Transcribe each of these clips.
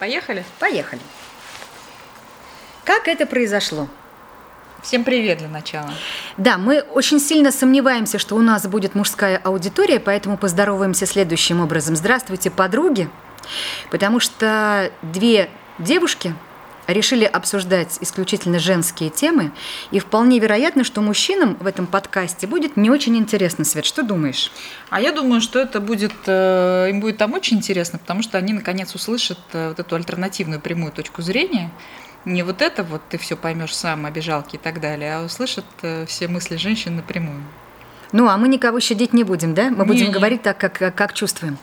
Поехали? Поехали. Как это произошло? Всем привет для начала. Да, мы очень сильно сомневаемся, что у нас будет мужская аудитория, поэтому поздороваемся следующим образом. Здравствуйте, подруги, потому что две девушки решили обсуждать исключительно женские темы, и вполне вероятно, что мужчинам в этом подкасте будет не очень интересно. Свет, что думаешь? А я думаю, что это будет, э, им будет там очень интересно, потому что они наконец услышат э, вот эту альтернативную прямую точку зрения, не вот это вот ты все поймешь сам, обижалки и так далее, а услышат э, все мысли женщин напрямую. Ну, а мы никого щадить не будем, да? Мы Не, будем не. говорить так, как, как чувствуем.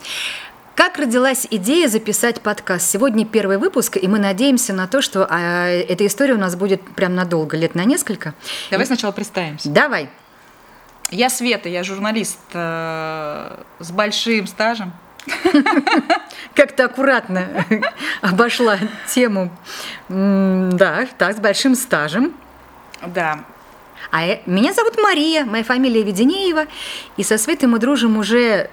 Как родилась идея записать подкаст? Сегодня первый выпуск, и мы надеемся на то, что а, эта история у нас будет прям надолго, лет на несколько. Давай сначала представимся. Давай. Я Света, я журналист э, с большим стажем. Как-то аккуратно обошла тему. Да, так, с большим стажем. Да, А э- меня зовут Мария, моя фамилия Веденеева, и со Светой мы дружим уже...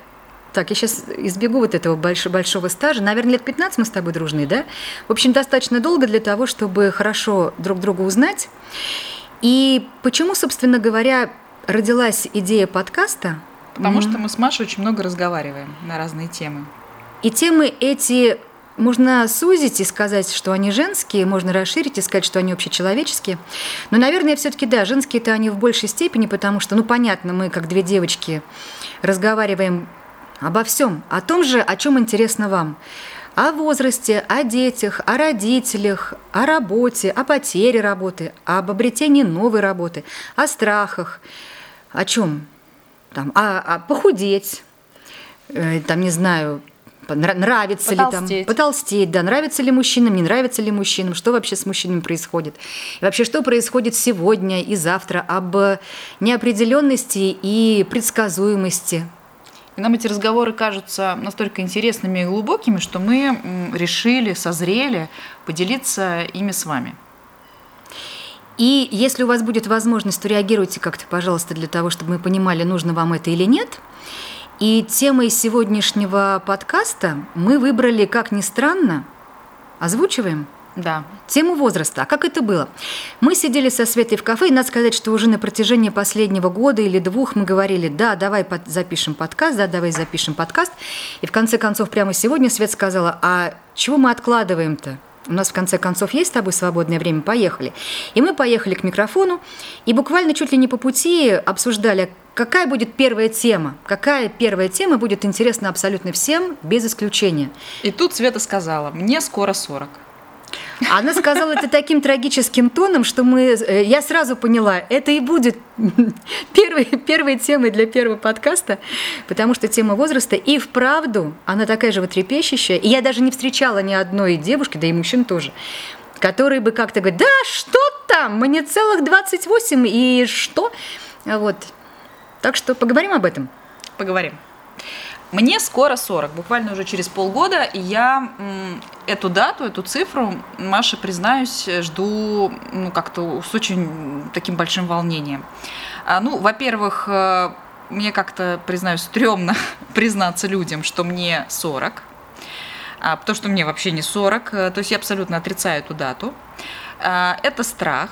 Так, я сейчас избегу вот этого больш- большого стажа. Наверное, лет 15 мы с тобой дружны, да? В общем, достаточно долго для того, чтобы хорошо друг друга узнать. И почему, собственно говоря, родилась идея подкаста? потому что мы с Машей очень много разговариваем на разные темы. И темы эти можно сузить и сказать, что они женские, можно расширить и сказать, что они общечеловеческие. Но, наверное, все-таки да, женские-то они в большей степени, потому что, ну, понятно, мы, как две девочки, разговариваем обо всем, о том же, о чем интересно вам. О возрасте, о детях, о родителях, о работе, о потере работы, об обретении новой работы, о страхах, о чем? Там, а, а похудеть, э, там, не знаю, нра- нравится ли там, Потолстеть. потолстеть, да, нравится ли мужчинам, не нравится ли мужчинам, что вообще с мужчинами происходит. И вообще, что происходит сегодня и завтра, об неопределенности и предсказуемости. И нам эти разговоры кажутся настолько интересными и глубокими, что мы решили, созрели поделиться ими с вами. И если у вас будет возможность, то реагируйте как-то, пожалуйста, для того, чтобы мы понимали, нужно вам это или нет. И темой сегодняшнего подкаста мы выбрали, как ни странно, озвучиваем Да. Тему возраста. А как это было? Мы сидели со Светой в кафе, и надо сказать, что уже на протяжении последнего года или двух мы говорили, да, давай под- запишем подкаст, да, давай запишем подкаст. И в конце концов, прямо сегодня Свет сказала, а чего мы откладываем-то? У нас в конце концов есть с тобой свободное время, поехали. И мы поехали к микрофону, и буквально чуть ли не по пути обсуждали, какая будет первая тема, какая первая тема будет интересна абсолютно всем, без исключения. И тут Света сказала, мне скоро 40. Она сказала это таким трагическим тоном, что мы, э, я сразу поняла, это и будет первой, первой темой для первого подкаста, потому что тема возраста и вправду она такая же вот трепещущая. И я даже не встречала ни одной девушки, да и мужчин тоже, которые бы как-то говорят, да что там, мне целых 28, и что? Вот. Так что поговорим об этом. Поговорим. Мне скоро 40, буквально уже через полгода, и я эту дату, эту цифру, Маша, признаюсь, жду ну, как-то с очень таким большим волнением. А, ну, во-первых, э, мне как-то, признаюсь, стрёмно признаться людям, что мне 40, а, потому что мне вообще не 40, э, то есть я абсолютно отрицаю эту дату. А, Это страх,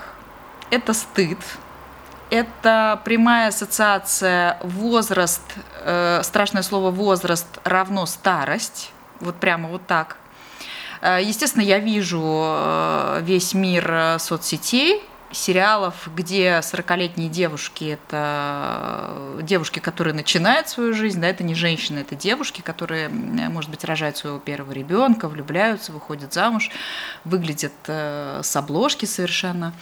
это стыд, это прямая ассоциация возраст, э, страшное слово возраст равно старость, вот прямо вот так. Э, Естественно, я вижу э, весь мир соцсетей, сериалов, где 40-летние девушки – это девушки, которые начинают свою жизнь, да, это не женщины, это девушки, которые, может быть, рожают своего первого ребенка, влюбляются, выходят замуж, выглядят с обложки совершенно.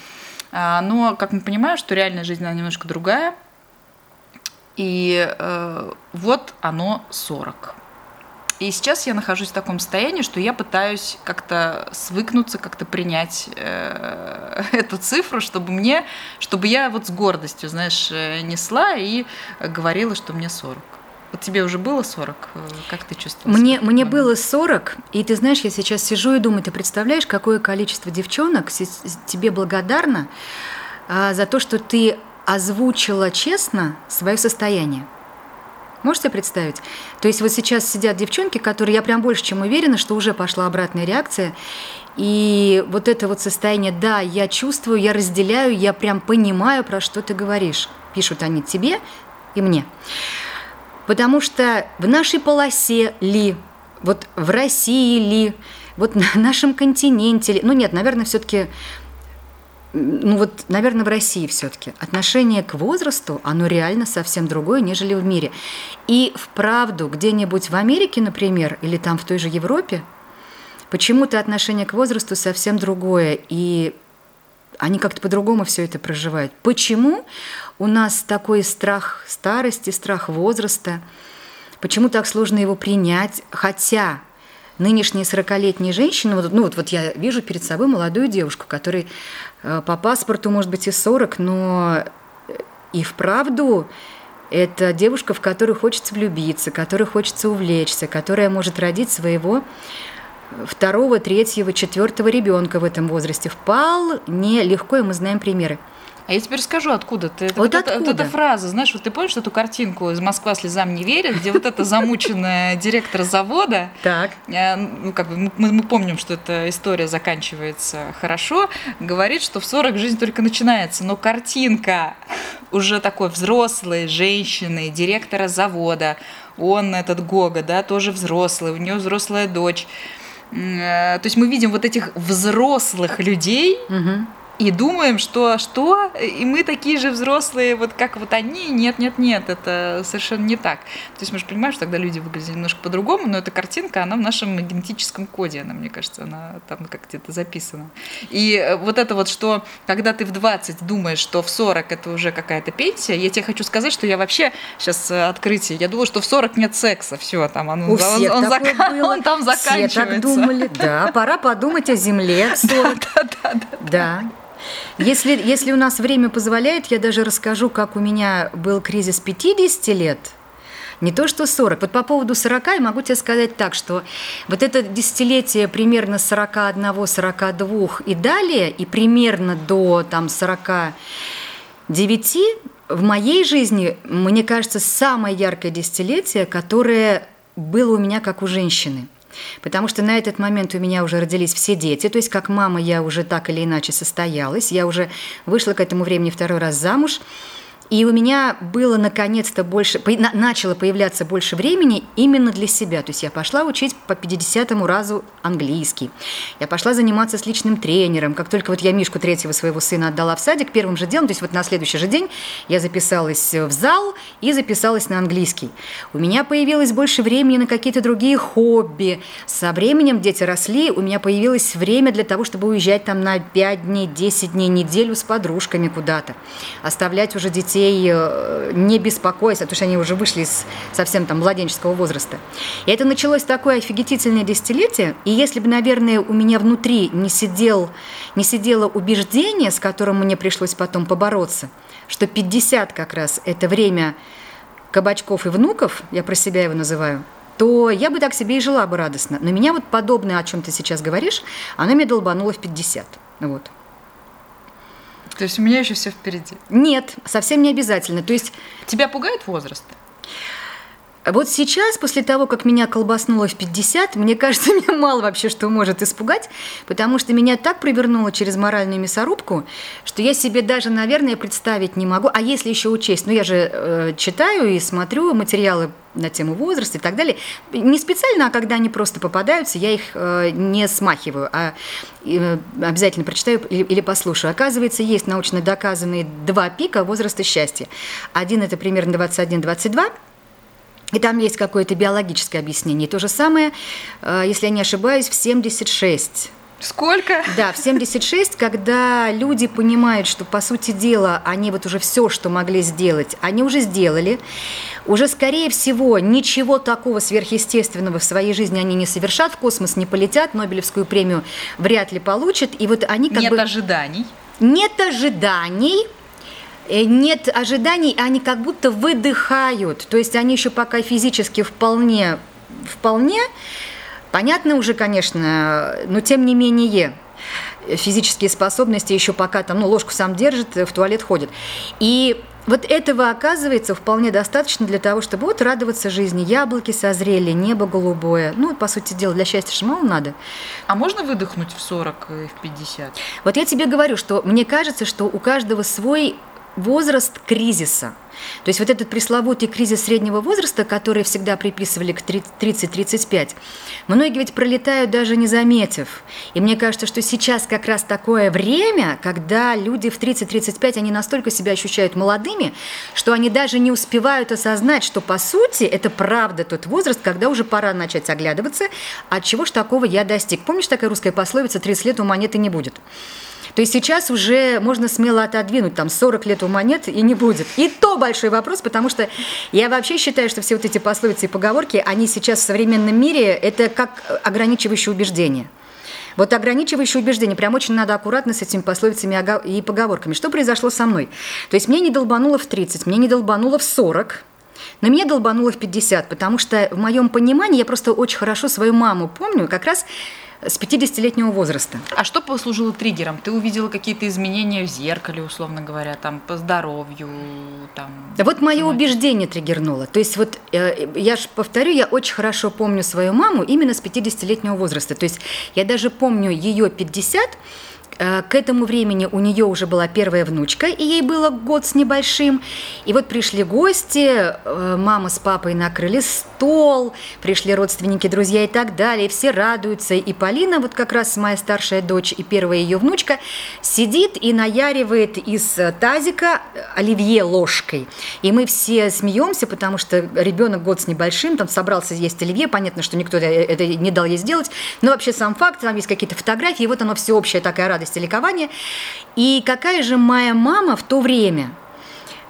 А, Но, как мы понимаем, что реальная жизнь, она немножко другая. И э, вот оно 40. И сейчас я нахожусь в таком состоянии, что я пытаюсь как-то свыкнуться, как-то принять э, эту цифру, чтобы мне, чтобы я вот с гордостью, знаешь, э, несла и говорила, что мне 40. Вот тебе уже было 40? Э, Как ты чувствовала? Мне, себя мне было 40, и ты знаешь, я сейчас сижу и думаю, ты представляешь, какое количество девчонок тебе благодарно а, за то, что ты озвучила честно свое состояние. Можете представить? То есть вот сейчас сидят девчонки, которые, я прям больше чем уверена, что уже пошла обратная реакция. И вот это вот состояние, да, я чувствую, я разделяю, я прям понимаю, про что ты говоришь. Пишут они тебе и мне. Потому что в нашей полосе ли, вот в России ли, вот на нашем континенте ли, ну нет, наверное, все-таки ну вот, наверное, в России все-таки отношение к возрасту, оно реально совсем другое, нежели в мире. И вправду где-нибудь в Америке, например, или там в той же Европе, почему-то отношение к возрасту совсем другое, и они как-то по-другому все это проживают. Почему у нас такой страх старости, страх возраста? Почему так сложно его принять? Хотя нынешние 40-летние женщины, вот, ну вот, вот я вижу перед собой молодую девушку, которой э, по паспорту может быть и 40, но э, и вправду это девушка, в которую хочется влюбиться, которой хочется увлечься, которая может родить своего второго, третьего, четвертого ребенка в этом возрасте. Вполне легко, и мы знаем примеры. А я теперь скажу, откуда ты. Это, вот, вот, откуда? Это, вот эта фраза, знаешь, вот ты помнишь эту картинку из «Москва слезам не верит», где вот эта замученная директор завода, так. Э, ну, как бы мы, мы помним, что эта история заканчивается хорошо, говорит, что в 40 жизнь только начинается, но картинка уже такой взрослой женщины, директора завода, он, этот Гога, да, тоже взрослый, у нее взрослая дочь. Э, то есть мы видим вот этих взрослых людей, угу и думаем, что что, и мы такие же взрослые, вот как вот они. Нет, нет, нет, это совершенно не так. То есть мы же понимаем, что тогда люди выглядели немножко по-другому, но эта картинка, она в нашем генетическом коде, она, мне кажется, она там как где-то записана. И э, вот это вот, что когда ты в 20 думаешь, что в 40 это уже какая-то пенсия, я тебе хочу сказать, что я вообще сейчас э, открытие, я думаю, что в 40 нет секса, все, там он, У он, он, зак... было. он там заканчивается. Все так думали, да, пора подумать о земле. Да, да, да, да. да. Если, если у нас время позволяет, я даже расскажу, как у меня был кризис 50 лет – не то что 40. Вот по поводу 40 я могу тебе сказать так, что вот это десятилетие примерно 41, 42 и далее, и примерно до там 49 в моей жизни, мне кажется, самое яркое десятилетие, которое было у меня как у женщины – Потому что на этот момент у меня уже родились все дети, то есть как мама я уже так или иначе состоялась, я уже вышла к этому времени второй раз замуж, и у меня было наконец-то больше, начало появляться больше времени именно для себя. То есть я пошла учить по 50-му разу английский. Я пошла заниматься с личным тренером. Как только вот я Мишку третьего своего сына отдала в садик, первым же делом, то есть вот на следующий же день я записалась в зал и записалась на английский. У меня появилось больше времени на какие-то другие хобби. Со временем дети росли, у меня появилось время для того, чтобы уезжать там на 5 дней, 10 дней, неделю с подружками куда-то. Оставлять уже детей детей, э, не беспокоясь, потому что они уже вышли из совсем там младенческого возраста. И это началось такое офигительное десятилетие, и если бы, наверное, у меня внутри не, сидел, не сидело убеждение, с которым мне пришлось потом побороться, что 50 как раз это время кабачков и внуков, я про себя его называю, то я бы так себе и жила бы радостно. Но меня вот подобное, о чем ты сейчас говоришь, оно меня долбануло в 50. Вот. То есть у меня еще все впереди. Нет, совсем не обязательно. То есть тебя пугает возраст? Вот сейчас, после того, как меня колбаснуло в 50, мне кажется, мне мало вообще что может испугать, потому что меня так провернуло через моральную мясорубку, что я себе даже, наверное, представить не могу. А если еще учесть, ну я же э, читаю и смотрю материалы на тему возраста и так далее. Не специально, а когда они просто попадаются, я их э, не смахиваю, а э, обязательно прочитаю или, или послушаю. Оказывается, есть научно доказанные два пика возраста счастья. Один это примерно 21-22, и там есть какое-то биологическое объяснение. То же самое, э, если я не ошибаюсь, в 76. Сколько? Да, в 76, когда люди понимают, что, по сути дела, они вот уже все, что могли сделать, они уже сделали. Уже, скорее всего, ничего такого сверхъестественного в своей жизни они не совершат, в космос не полетят, Нобелевскую премию вряд ли получат. И вот они как Нет бы... ожиданий. Нет ожиданий, нет ожиданий, они как будто выдыхают. То есть они еще пока физически вполне, вполне, понятно уже, конечно, но тем не менее физические способности еще пока там, ну, ложку сам держит, в туалет ходит. И вот этого оказывается вполне достаточно для того, чтобы вот радоваться жизни. Яблоки созрели, небо голубое. Ну, по сути дела, для счастья же мало надо. А можно выдохнуть в 40 и в 50? Вот я тебе говорю, что мне кажется, что у каждого свой возраст кризиса. То есть вот этот пресловутый кризис среднего возраста, который всегда приписывали к 30-35, многие ведь пролетают даже не заметив. И мне кажется, что сейчас как раз такое время, когда люди в 30-35, они настолько себя ощущают молодыми, что они даже не успевают осознать, что по сути это правда тот возраст, когда уже пора начать оглядываться, от чего ж такого я достиг. Помнишь такая русская пословица «30 лет у монеты не будет»? То есть сейчас уже можно смело отодвинуть, там 40 лет у монет и не будет. И то большой вопрос, потому что я вообще считаю, что все вот эти пословицы и поговорки, они сейчас в современном мире, это как ограничивающее убеждение. Вот ограничивающее убеждение, прям очень надо аккуратно с этими пословицами и поговорками. Что произошло со мной? То есть мне не долбануло в 30, мне не долбануло в 40, но меня долбануло в 50, потому что в моем понимании я просто очень хорошо свою маму помню, как раз с 50-летнего возраста. А что послужило триггером? Ты увидела какие-то изменения в зеркале, условно говоря, там по здоровью, там. Да вот мое убеждение триггернуло. То есть вот э, я же повторю, я очень хорошо помню свою маму именно с 50-летнего возраста. То есть я даже помню ее 50 Э, к этому времени у нее уже была первая внучка, и ей было год с небольшим. И вот пришли гости, э, мама с папой накрыли стол, пришли родственники, друзья и так далее. Все радуются. И Полина, вот как раз моя старшая дочь и первая ее внучка, сидит и наяривает из тазика оливье ложкой. И мы все смеемся, потому что ребенок год с небольшим, там собрался есть оливье, понятно, что никто это не дал ей сделать, но вообще сам факт, там есть какие-то фотографии, и вот оно всеобщая такая радость радость и ликование. И какая же моя мама в то время?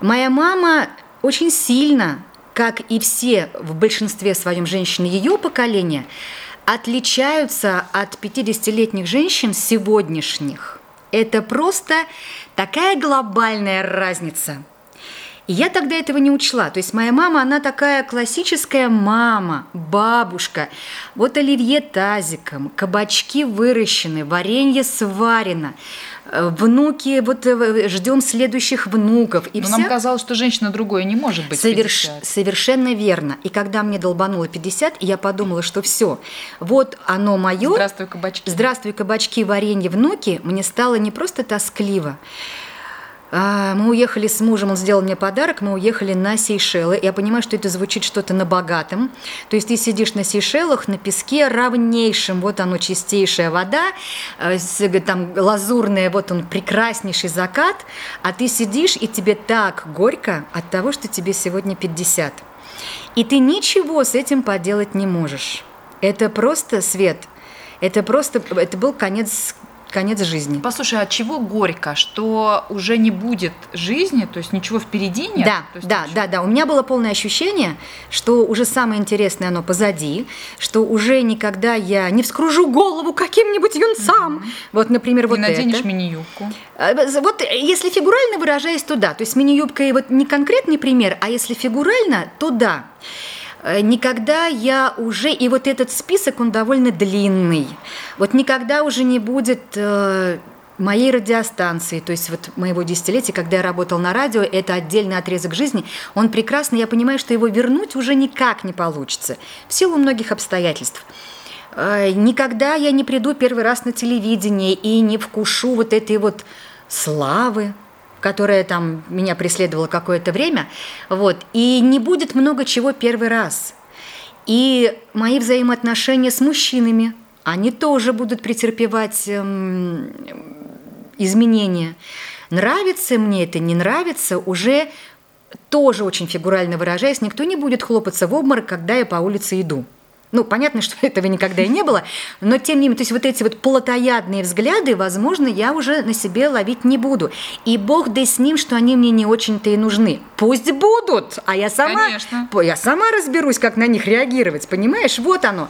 Моя мама очень сильно, как и все в большинстве своем женщины ее поколения, отличаются от 50-летних женщин сегодняшних. Это просто такая глобальная разница – и я тогда этого не учла. То есть моя мама, она такая классическая мама, бабушка. Вот оливье тазиком, кабачки выращены, варенье сварено. Э, внуки, вот э, ждем следующих внуков. И Но вся... нам казалось, что женщина другое не может быть. Соверш... Совершенно верно. И когда мне долбануло 50, я подумала, что все, вот оно мое. Здравствуй, кабачки. Здравствуй, кабачки, варенье, внуки. Мне стало не просто тоскливо. А, мы уехали с мужем, он сделал мне подарок, мы уехали на Сейшелы. Я понимаю, что это звучит что-то на богатом. То есть ты сидишь на Сейшелах, на песке равнейшем, вот оно чистейшая вода, э, там лазурная, вот он прекраснейший закат, а ты сидишь, и тебе так горько от того, что тебе сегодня 50. И ты ничего с этим поделать не можешь. Это просто свет. Это просто, это был конец конец жизни. Послушай, от чего горько? Что уже не будет жизни, то есть ничего впереди нет? Да, да, да, да. У меня было полное ощущение, что уже самое интересное оно позади, что уже никогда я не вскружу голову каким-нибудь юнцам. Mm-hmm. Вот, например, вот не наденешь это. мини-юбку. А, вот если фигурально выражаясь, то да. То есть мини-юбка вот не конкретный пример, а если фигурально, то да. Э, никогда я уже, и вот этот список, он довольно длинный, вот никогда уже не будет э, моей радиостанции, то есть вот моего десятилетия, когда я работал на радио, это отдельный отрезок жизни, он прекрасный, я понимаю, что его вернуть уже никак не получится, в силу многих обстоятельств. Э, никогда я не приду первый раз на телевидение и не вкушу вот этой вот славы, которая там меня преследовала какое-то время, вот, и не будет много чего первый раз. И мои взаимоотношения с мужчинами, они тоже будут претерпевать эм, изменения. Нравится мне это, не нравится, уже тоже очень фигурально выражаясь, никто не будет хлопаться в обморок, когда я по улице иду. Ну, понятно, что этого никогда и не было, но тем не менее, то есть вот эти вот плотоядные взгляды, возможно, я уже на себе ловить не буду. И бог да с ним, что они мне не очень-то и нужны. Пусть будут, а я сама, Конечно. я сама разберусь, как на них реагировать, понимаешь? Вот оно.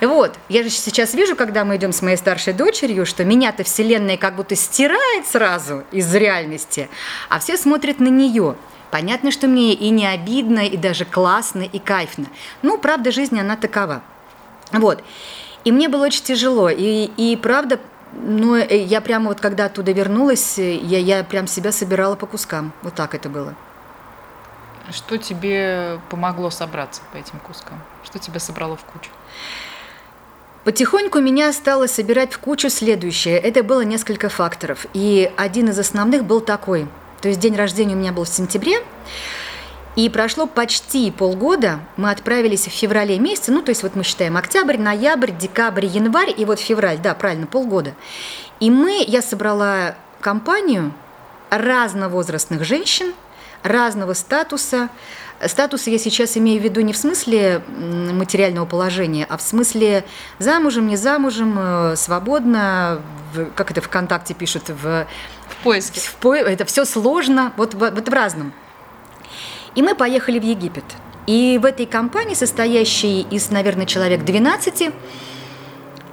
Вот, я же сейчас вижу, когда мы идем с моей старшей дочерью, что меня-то вселенная как будто стирает сразу из реальности, а все смотрят на нее. Понятно, что мне и не обидно, и даже классно, и кайфно. Ну, правда, жизнь, она такова. Вот. И мне было очень тяжело. И, и правда, Но э, я прямо вот когда оттуда вернулась, э, я, я прям себя собирала по кускам. Вот так это было. Что тебе помогло собраться по этим кускам? Что тебя собрало в кучу? Потихоньку меня стало собирать в кучу следующее. Это было несколько факторов. И один из основных был такой. То есть день рождения у меня был в сентябре. И прошло почти полгода, мы отправились в феврале месяце, ну, то есть вот мы считаем октябрь, ноябрь, декабрь, январь, и вот февраль, да, правильно, полгода. И мы, я собрала компанию разновозрастных женщин, разного статуса. Статуса я сейчас имею в виду не в смысле материального положения, а в смысле замужем, не замужем, э, свободно, как это ВКонтакте пишут, в поиске. В по, это все сложно, вот, вот в разном. И мы поехали в Египет. И в этой компании, состоящей из, наверное, человек 12,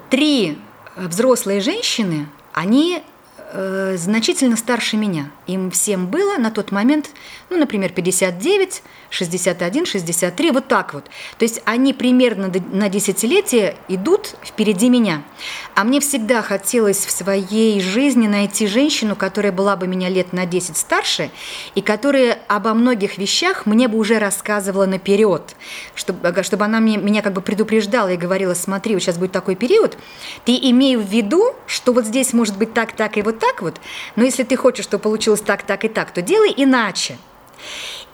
три взрослые женщины, они э, значительно старше меня. Им всем было на тот момент, ну, например, 59, 61, 63, вот так вот. То есть они примерно на десятилетие идут впереди меня. А мне всегда хотелось в своей жизни найти женщину, которая была бы меня лет на 10 старше, и которая обо многих вещах мне бы уже рассказывала наперед, чтобы, чтобы она мне, меня как бы предупреждала и говорила, смотри, вот сейчас будет такой период, ты имею в виду, что вот здесь может быть так, так и вот так вот, но если ты хочешь, чтобы получилось так, так и так, то делай иначе.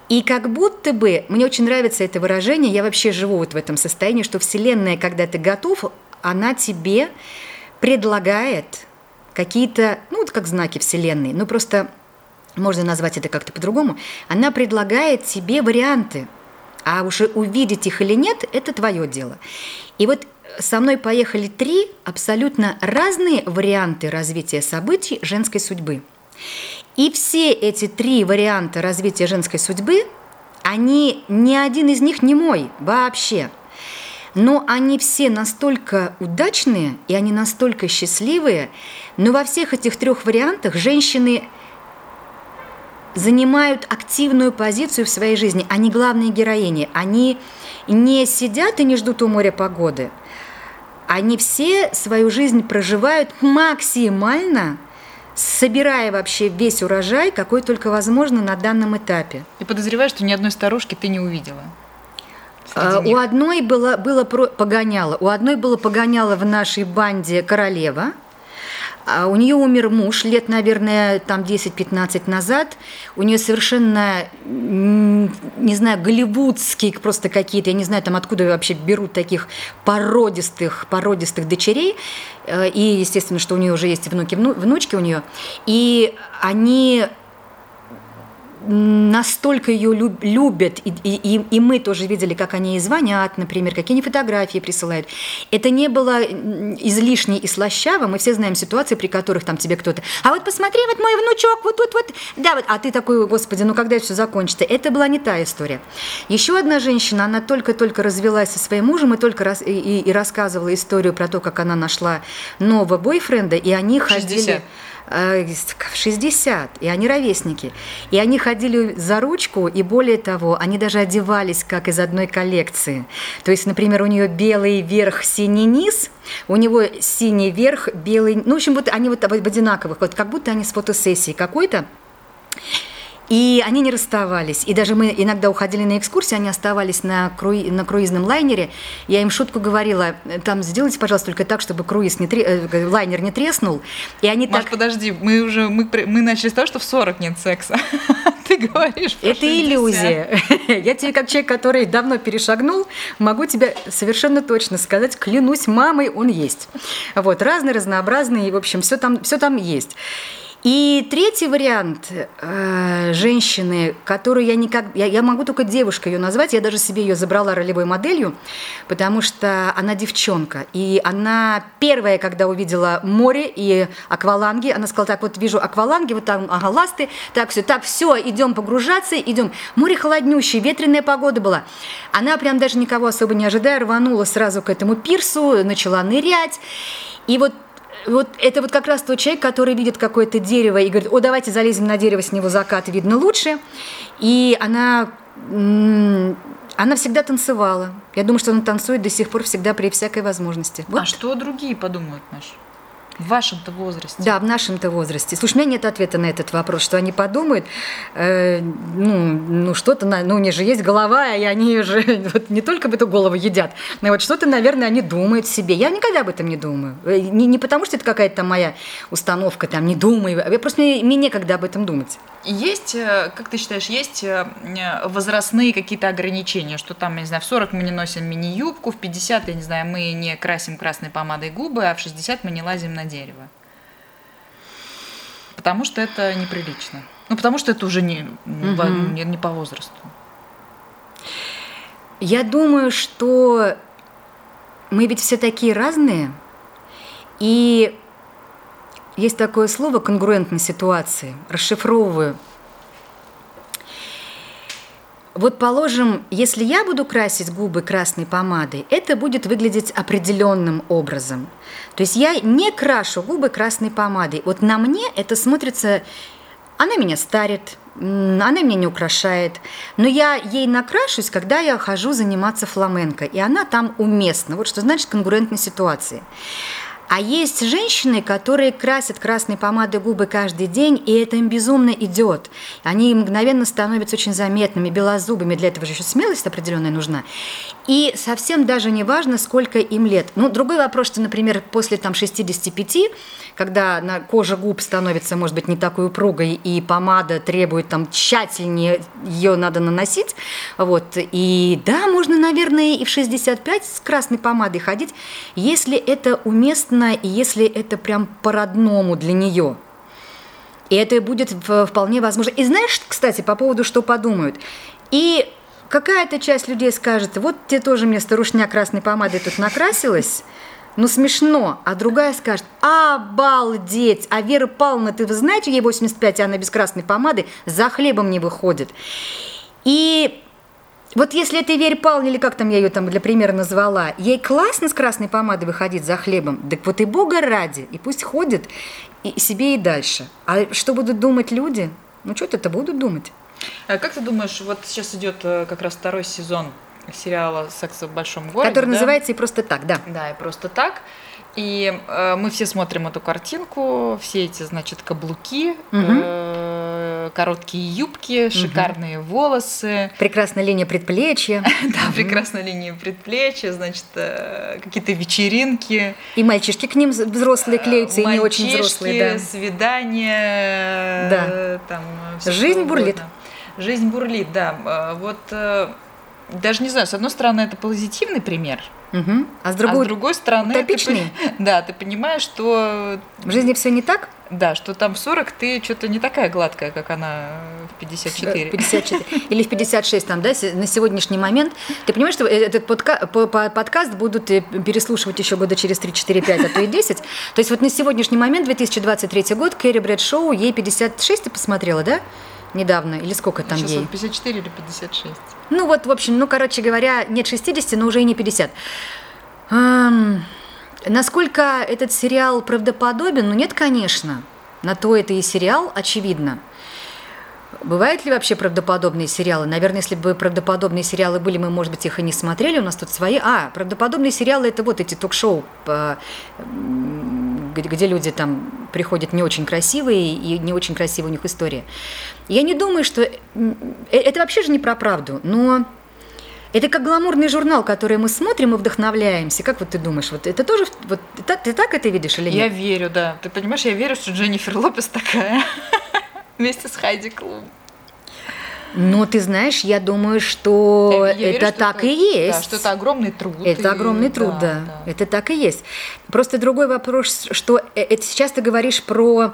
И как будто бы, мне очень нравится это выражение, я вообще живу вот в этом состоянии, что Вселенная, когда ты готов, она тебе предлагает какие-то, ну вот как знаки Вселенной, ну просто можно назвать это как-то по-другому, она предлагает тебе варианты, а уже увидеть их или нет, это твое дело. И вот со мной поехали три абсолютно разные варианты развития событий женской судьбы. И все эти три варианта развития женской судьбы, они, ни один из них не мой вообще. Но они все настолько удачные, и они настолько счастливые, но во всех этих трех вариантах женщины занимают активную позицию в своей жизни. Они главные героини. Они не сидят и не ждут у моря погоды. Они все свою жизнь проживают максимально собирая вообще весь урожай, какой только возможно на данном этапе. И подозреваю, что ни одной старушки ты не увидела. А, у одной было, было погоняло, у одной было погоняло в нашей банде королева – у нее умер муж лет, наверное, там 10-15 назад. У нее совершенно, не знаю, голливудские просто какие-то, я не знаю, там откуда вообще берут таких породистых, породистых дочерей. Э, и, естественно, что у нее уже есть внуки, внучки у нее. И они настолько ее любят, и, и, и мы тоже видели, как они ей звонят, например, какие они фотографии присылают. Это не было излишне и слащаво. Мы все знаем ситуации, при которых там тебе кто-то, а вот посмотри, вот мой внучок, вот тут вот, да, вот, а ты такой, господи, ну когда это все закончится? Это была не та история. Еще одна женщина, она только-только развелась со своим мужем и только раз, и, и рассказывала историю про то, как она нашла нового бойфренда, и они 60. ходили в 60, и они ровесники. И они ходили за ручку, и более того, они даже одевались как из одной коллекции. То есть, например, у нее белый верх, синий низ, у него синий верх, белый... Ну, в общем, вот они вот в одинаковых, вот как будто они с фотосессии какой-то. И они не расставались. И даже мы иногда уходили на экскурсии, они оставались на, круи, на круизном лайнере. Я им шутку говорила, там сделайте, пожалуйста, только так, чтобы круиз не тре... Э, лайнер не треснул. И они Маш, так... подожди, мы уже мы, мы начали с того, что в 40 нет секса. Ты говоришь Это 60. иллюзия. Я тебе, как человек, который давно перешагнул, могу тебе совершенно точно сказать, клянусь мамой, он есть. Вот, разный, разнообразный, в общем, все там, все там есть. И третий вариант э, женщины, которую я никак, я, я могу только девушкой ее назвать, я даже себе ее забрала ролевой моделью, потому что она девчонка, и она первая, когда увидела море и акваланги, она сказала, так вот вижу акваланги, вот там ага, ласты, так все, так все, идем погружаться, идем. Море холоднющее, ветреная погода была. Она прям даже никого особо не ожидая рванула сразу к этому пирсу, начала нырять. И вот вот это вот как раз тот человек, который видит какое-то дерево и говорит, о, давайте залезем на дерево, с него закат видно лучше. И она, она всегда танцевала. Я думаю, что она танцует до сих пор всегда при всякой возможности. Вот. А что другие подумают, Маш? В вашем-то возрасте. Да, в нашем-то возрасте. Слушай, у меня нет ответа на этот вопрос, что они подумают, э, ну, ну что-то, ну у них же есть голова, и они же вот, не только эту голову едят, но вот что-то, наверное, они думают себе. Я никогда об этом не думаю. Э, не, не потому, что это какая-то моя установка, там, не думай, я просто мне, мне некогда об этом думать. Есть, э, как ты считаешь, есть э, возрастные какие-то ограничения, что там, я не знаю, в 40 мы не носим мини-юбку, в 50, я не знаю, мы не красим красной помадой губы, а в 60 мы не лазим на дерево? Потому что это неприлично. Ну, потому что это уже не, угу. не, не по возрасту. Я думаю, что мы ведь все такие разные, и есть такое слово «конгруентной ситуации». Расшифровываю. Вот, положим, если я буду красить губы красной помадой, это будет выглядеть определенным образом. То есть я не крашу губы красной помадой. Вот на мне это смотрится, она меня старит, она меня не украшает, но я ей накрашусь, когда я хожу заниматься фламенко, и она там уместна. Вот что значит конкурентной ситуации. А есть женщины, которые красят красной помадой губы каждый день, и это им безумно идет. Они мгновенно становятся очень заметными, белозубыми. Для этого же еще смелость определенная нужна. И совсем даже не важно, сколько им лет. Ну, другой вопрос, что, например, после там, 65, когда на кожа губ становится, может быть, не такой упругой, и помада требует там тщательнее ее надо наносить, вот, и да, можно, наверное, и в 65 с красной помадой ходить, если это уместно, и если это прям по-родному для нее. И это будет вполне возможно. И знаешь, кстати, по поводу, что подумают. И какая-то часть людей скажет, вот тебе тоже мне старушня красной помадой тут накрасилась, ну смешно, а другая скажет, обалдеть, а Вера Павловна, ты вы знаете, ей 85, а она без красной помады за хлебом не выходит. И вот если это Вере Павловне, или как там я ее там для примера назвала, ей классно с красной помадой выходить за хлебом, так вот и Бога ради, и пусть ходит и себе и дальше. А что будут думать люди? Ну что это будут думать? А как ты думаешь, вот сейчас идет э, как раз второй сезон сериала «Секс в большом городе». Который да? называется «И просто так», да. Да, «И просто так». И э, мы все смотрим эту картинку, все эти, значит, каблуки, угу. э, короткие юбки, угу. шикарные волосы. Прекрасная линия предплечья. Да, прекрасная линия предплечья, значит, э, какие-то вечеринки. И мальчишки к ним взрослые клеются, и не очень взрослые, да. свидания. Да. Там, Жизнь бурлит. Жизнь бурлит, да. Вот даже не знаю, с одной стороны, это позитивный пример, угу. а, с другой, а с другой стороны, утопичный. Ты, да, ты понимаешь, что в жизни все не так. Да, что там в 40 ты что-то не такая гладкая, как она в 54. 54. Или в 56 там, да, на сегодняшний момент. Ты понимаешь, что этот подка подкаст будут э, переслушивать еще года через 3, 4, 5, а то и 10. То есть вот на сегодняшний момент, 2023 год, Кэрри Брэд Шоу, ей 56 ты посмотрела, да? Недавно, или сколько там Сейчас ей? 54 или 56. Ну вот, в общем, ну, короче говоря, нет 60, но уже и не 50. Эм, насколько этот сериал правдоподобен? Ну нет, конечно. На то это и сериал, очевидно. Бывают ли вообще правдоподобные сериалы? Наверное, если бы правдоподобные сериалы были, мы, может быть, их и не смотрели. У нас тут свои. А, правдоподобные сериалы – это вот эти ток-шоу, где люди там приходят не очень красивые, и не очень красивая у них история. Я не думаю, что... Э, это вообще же не про правду, но это как гламурный журнал, который мы смотрим и вдохновляемся. Как вот ты думаешь, вот это тоже, вот ты так это видишь или нет? Я верю, да. Ты понимаешь, я верю, что Дженнифер Лопес такая вместе с Хайди Клум. Ну, ты знаешь, я думаю, что я, я это верю, так это, и есть. Да, что это огромный труд. Это и... огромный труд, да, да. да. Это так и есть. Просто другой вопрос, что э, это сейчас ты говоришь про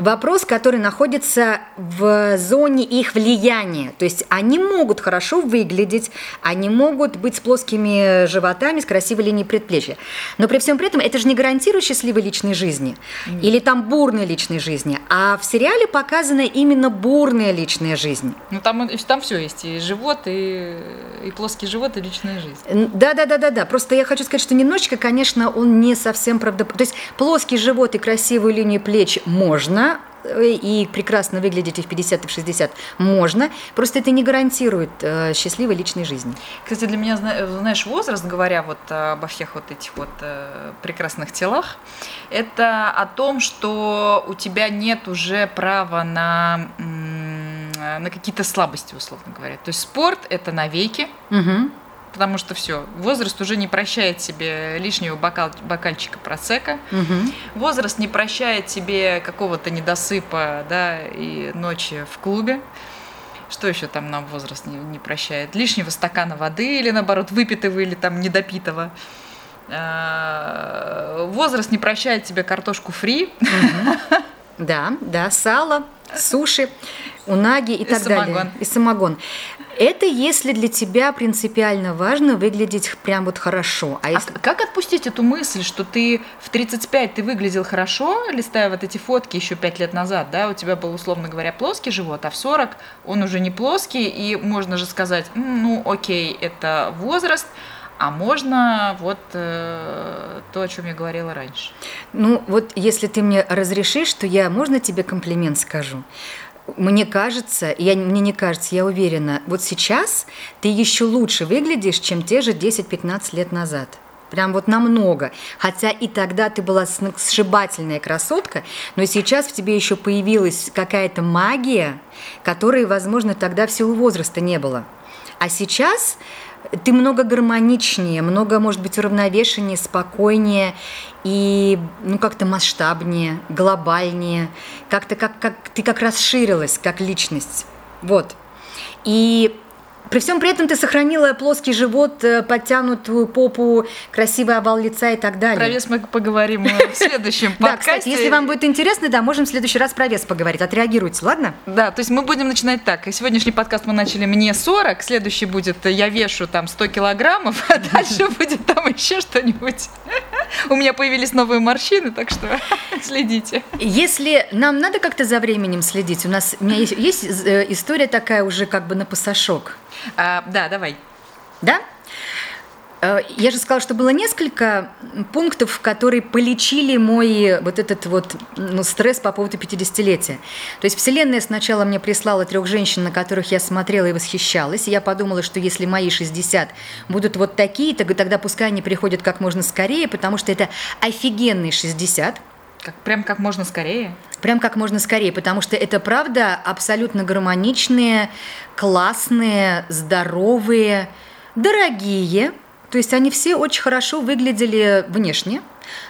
вопрос, который находится в зоне их влияния. То есть они могут хорошо выглядеть, они могут быть с плоскими животами, с красивой линией предплечья. Но при всем при этом это же не гарантирует счастливой личной жизни mm. или там бурной личной жизни. А в сериале показана именно бурная личная жизнь. Ну там, там все есть, и живот, и, и плоский живот, и личная жизнь. Да-да-да-да-да. Просто я хочу сказать, что немножечко, конечно, он не совсем правдоподобный. То есть плоский живот и красивую линию плеч можно, и прекрасно выглядеть и в 50, и в 60 можно, просто это не гарантирует э, счастливой личной жизни. Кстати, для меня, знаешь, возраст, говоря вот обо всех вот этих вот э, прекрасных телах, это о том, что у тебя нет уже права на, на какие-то слабости, условно говоря. То есть спорт – это навеки, угу потому что все, возраст уже не прощает себе лишнего бокал, бокальчика просека, угу. возраст не прощает себе какого-то недосыпа, да, и ночи в клубе. Что еще там нам возраст не, не прощает? Лишнего стакана воды или наоборот выпитого или там недопитого. А, возраст не прощает тебе картошку фри. Да, да, сало, суши, унаги и, и так самогон. далее. И самогон. Это если для тебя принципиально важно выглядеть прям вот хорошо. А, если... а как отпустить эту мысль, что ты в 35 ты выглядел хорошо, листая вот эти фотки еще 5 лет назад, да, у тебя был, условно говоря, плоский живот, а в 40 он уже не плоский, и можно же сказать, ну окей, это возраст, а можно вот э, то, о чем я говорила раньше. Ну вот если ты мне разрешишь, то я, можно тебе комплимент скажу? Мне кажется, я, мне не кажется, я уверена, вот сейчас ты еще лучше выглядишь, чем те же 10-15 лет назад. Прям вот намного. Хотя и тогда ты была сшибательная красотка, но сейчас в тебе еще появилась какая-то магия, которой, возможно, тогда в силу возраста не было. А сейчас ты много гармоничнее, много, может быть, уравновешеннее, спокойнее и ну как-то масштабнее, глобальнее, как-то как, как ты как расширилась как личность. Вот. И при всем при этом ты сохранила плоский живот, э, подтянутую попу, красивый овал лица и так далее. Про вес мы поговорим в следующем подкасте. Да, кстати, если вам будет интересно, да, можем в следующий раз про вес поговорить. Отреагируйте, ладно? Да, то есть мы будем начинать так. Сегодняшний подкаст мы начали «Мне 40», следующий будет «Я вешу там 100 килограммов», а дальше будет там еще что-нибудь. У меня появились новые морщины, так что следите. Если нам надо как-то за временем следить, у нас у меня есть, есть э, история такая уже как бы на пасашок. А, да, давай. Да? Э, я же сказала, что было несколько пунктов, которые полечили мой вот этот вот ну, стресс по поводу 50-летия. То есть Вселенная сначала мне прислала трех женщин, на которых я смотрела и восхищалась. И я подумала, что если мои 60 будут вот такие, то тогда пускай они приходят как можно скорее, потому что это офигенные 60. Как, прям как можно скорее? Прям как можно скорее, потому что это правда абсолютно гармоничные, классные, здоровые, дорогие. То есть они все очень хорошо выглядели внешне.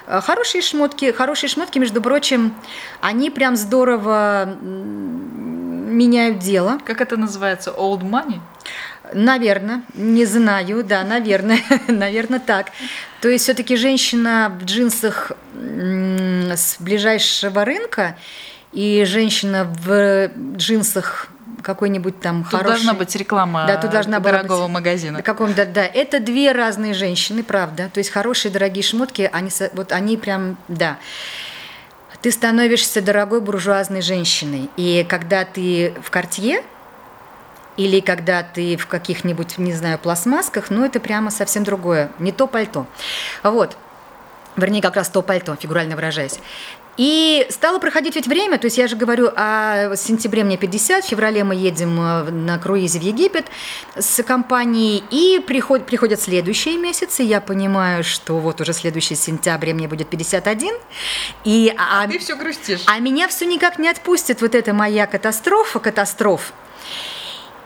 Э, хорошие шмотки, хорошие шмотки, между прочим, они прям здорово меняют дело. Как это называется? Old money? Наверное, не знаю, да, наверное, наверное так. То есть все-таки женщина в джинсах с ближайшего рынка и женщина в джинсах какой-нибудь там тут хороший... должна быть реклама да, тут должна дорогого быть, магазина. Каком, да, да, это две разные женщины, правда. То есть хорошие дорогие шмотки, они, вот они прям, да. Ты становишься дорогой буржуазной женщиной. И когда ты в кортье, или когда ты в каких-нибудь, не знаю, пластмасках, ну это прямо совсем другое, не то пальто. Вот. Вернее, как раз то пальто, фигурально выражаясь. И стало проходить ведь время, то есть я же говорю, а в сентябре мне 50, в феврале мы едем э, на круизе в Египет с компанией, и приход, приходят следующие месяцы, я понимаю, что вот уже следующий сентябрь мне будет 51, и, а, а ты все грустишь. А меня все никак не отпустит вот эта моя катастрофа, катастроф.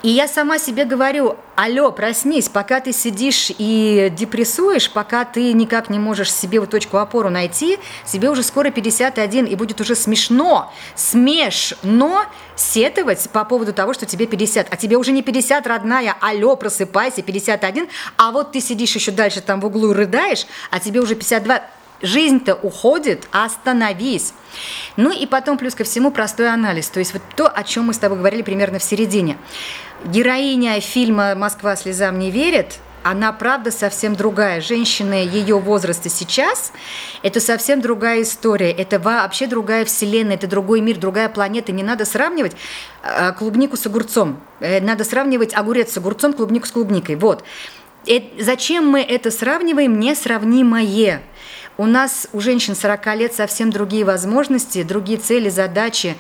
И я сама себе говорю, алло, проснись, пока ты сидишь и депрессуешь, пока ты никак не можешь себе вот точку опору найти, себе уже скоро 51, и будет уже смешно, смешно сетовать по поводу того, что тебе 50. А тебе уже не 50, родная, алло, просыпайся, 51, а вот ты сидишь еще дальше там в углу и рыдаешь, а тебе уже 52 жизнь-то уходит, остановись. Ну и потом плюс ко всему простой анализ, то есть вот то, о чем мы с тобой говорили примерно в середине. Героиня фильма «Москва слезам не верит», она правда совсем другая. Женщины ее возраста сейчас – это совсем другая история. Это вообще другая вселенная, это другой мир, другая планета. Не надо сравнивать э, клубнику с огурцом. Э, надо сравнивать огурец с огурцом, клубнику с клубникой. Вот. Э, зачем мы это сравниваем? Несравнимое. У нас у женщин 40 лет совсем другие возможности, другие цели, задачи.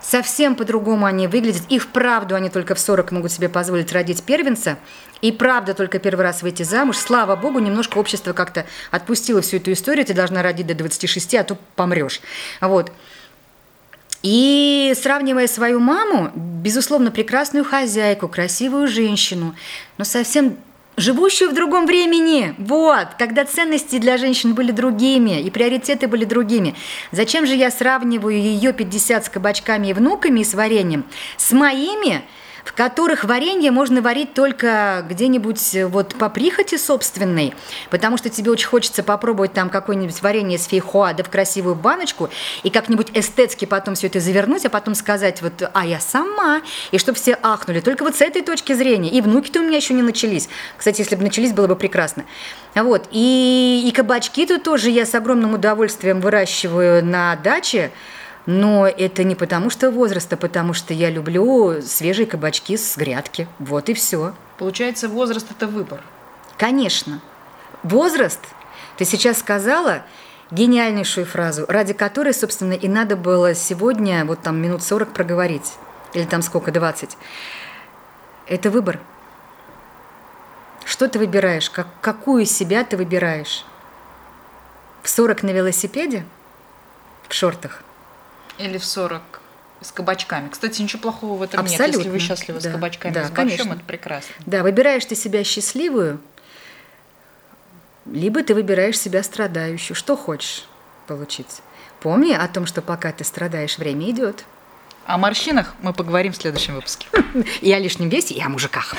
Совсем по-другому они выглядят. И вправду они только в 40 могут себе позволить родить первенца. И правда только первый раз выйти замуж. Слава богу, немножко общество как-то отпустило всю эту историю. Ты должна родить до 26, а то помрешь. Вот. И сравнивая свою маму, безусловно, прекрасную хозяйку, красивую женщину, но совсем живущую в другом времени, вот, когда ценности для женщин были другими и приоритеты были другими. Зачем же я сравниваю ее 50 с кабачками и внуками и с вареньем с моими в которых варенье можно варить только где-нибудь э, вот по прихоти собственной, потому что тебе очень хочется попробовать там какое-нибудь варенье с фейхоа, да в красивую баночку, и как-нибудь эстетски потом все это завернуть, а потом сказать вот, а я сама, и чтобы все ахнули. Только вот с этой точки зрения. И внуки-то у меня еще не начались. Кстати, если бы начались, было бы прекрасно. Вот. И, и кабачки тут тоже я с огромным удовольствием выращиваю на даче, но это не потому что возраст, а потому что я люблю свежие кабачки с грядки. Вот и все. Получается, возраст – это выбор. Конечно. Возраст, ты сейчас сказала гениальнейшую фразу, ради которой, собственно, и надо было сегодня вот там минут 40 проговорить. Или там сколько, 20. Это выбор. Что ты выбираешь? Как, какую себя ты выбираешь? В 40 на велосипеде? В шортах? Или в 40 с кабачками. Кстати, ничего плохого в этом Абсолютно. нет. Если вы счастливы да. с кабачками, да, с борщом, это прекрасно. Да, выбираешь ты себя счастливую, либо ты выбираешь себя страдающую. Что хочешь получить. Помни о том, что пока ты страдаешь, время идет. О морщинах мы поговорим в следующем выпуске. И о лишнем весе, и о мужиках.